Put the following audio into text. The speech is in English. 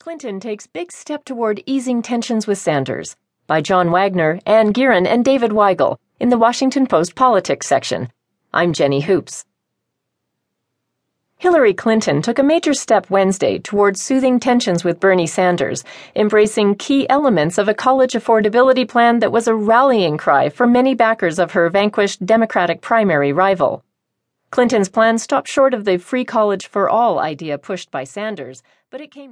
Clinton takes big step toward easing tensions with Sanders by John Wagner, Anne Gearan, and David Weigel in the Washington Post Politics section. I'm Jenny Hoops. Hillary Clinton took a major step Wednesday toward soothing tensions with Bernie Sanders, embracing key elements of a college affordability plan that was a rallying cry for many backers of her vanquished Democratic primary rival. Clinton's plan stopped short of the free college for all idea pushed by Sanders, but it came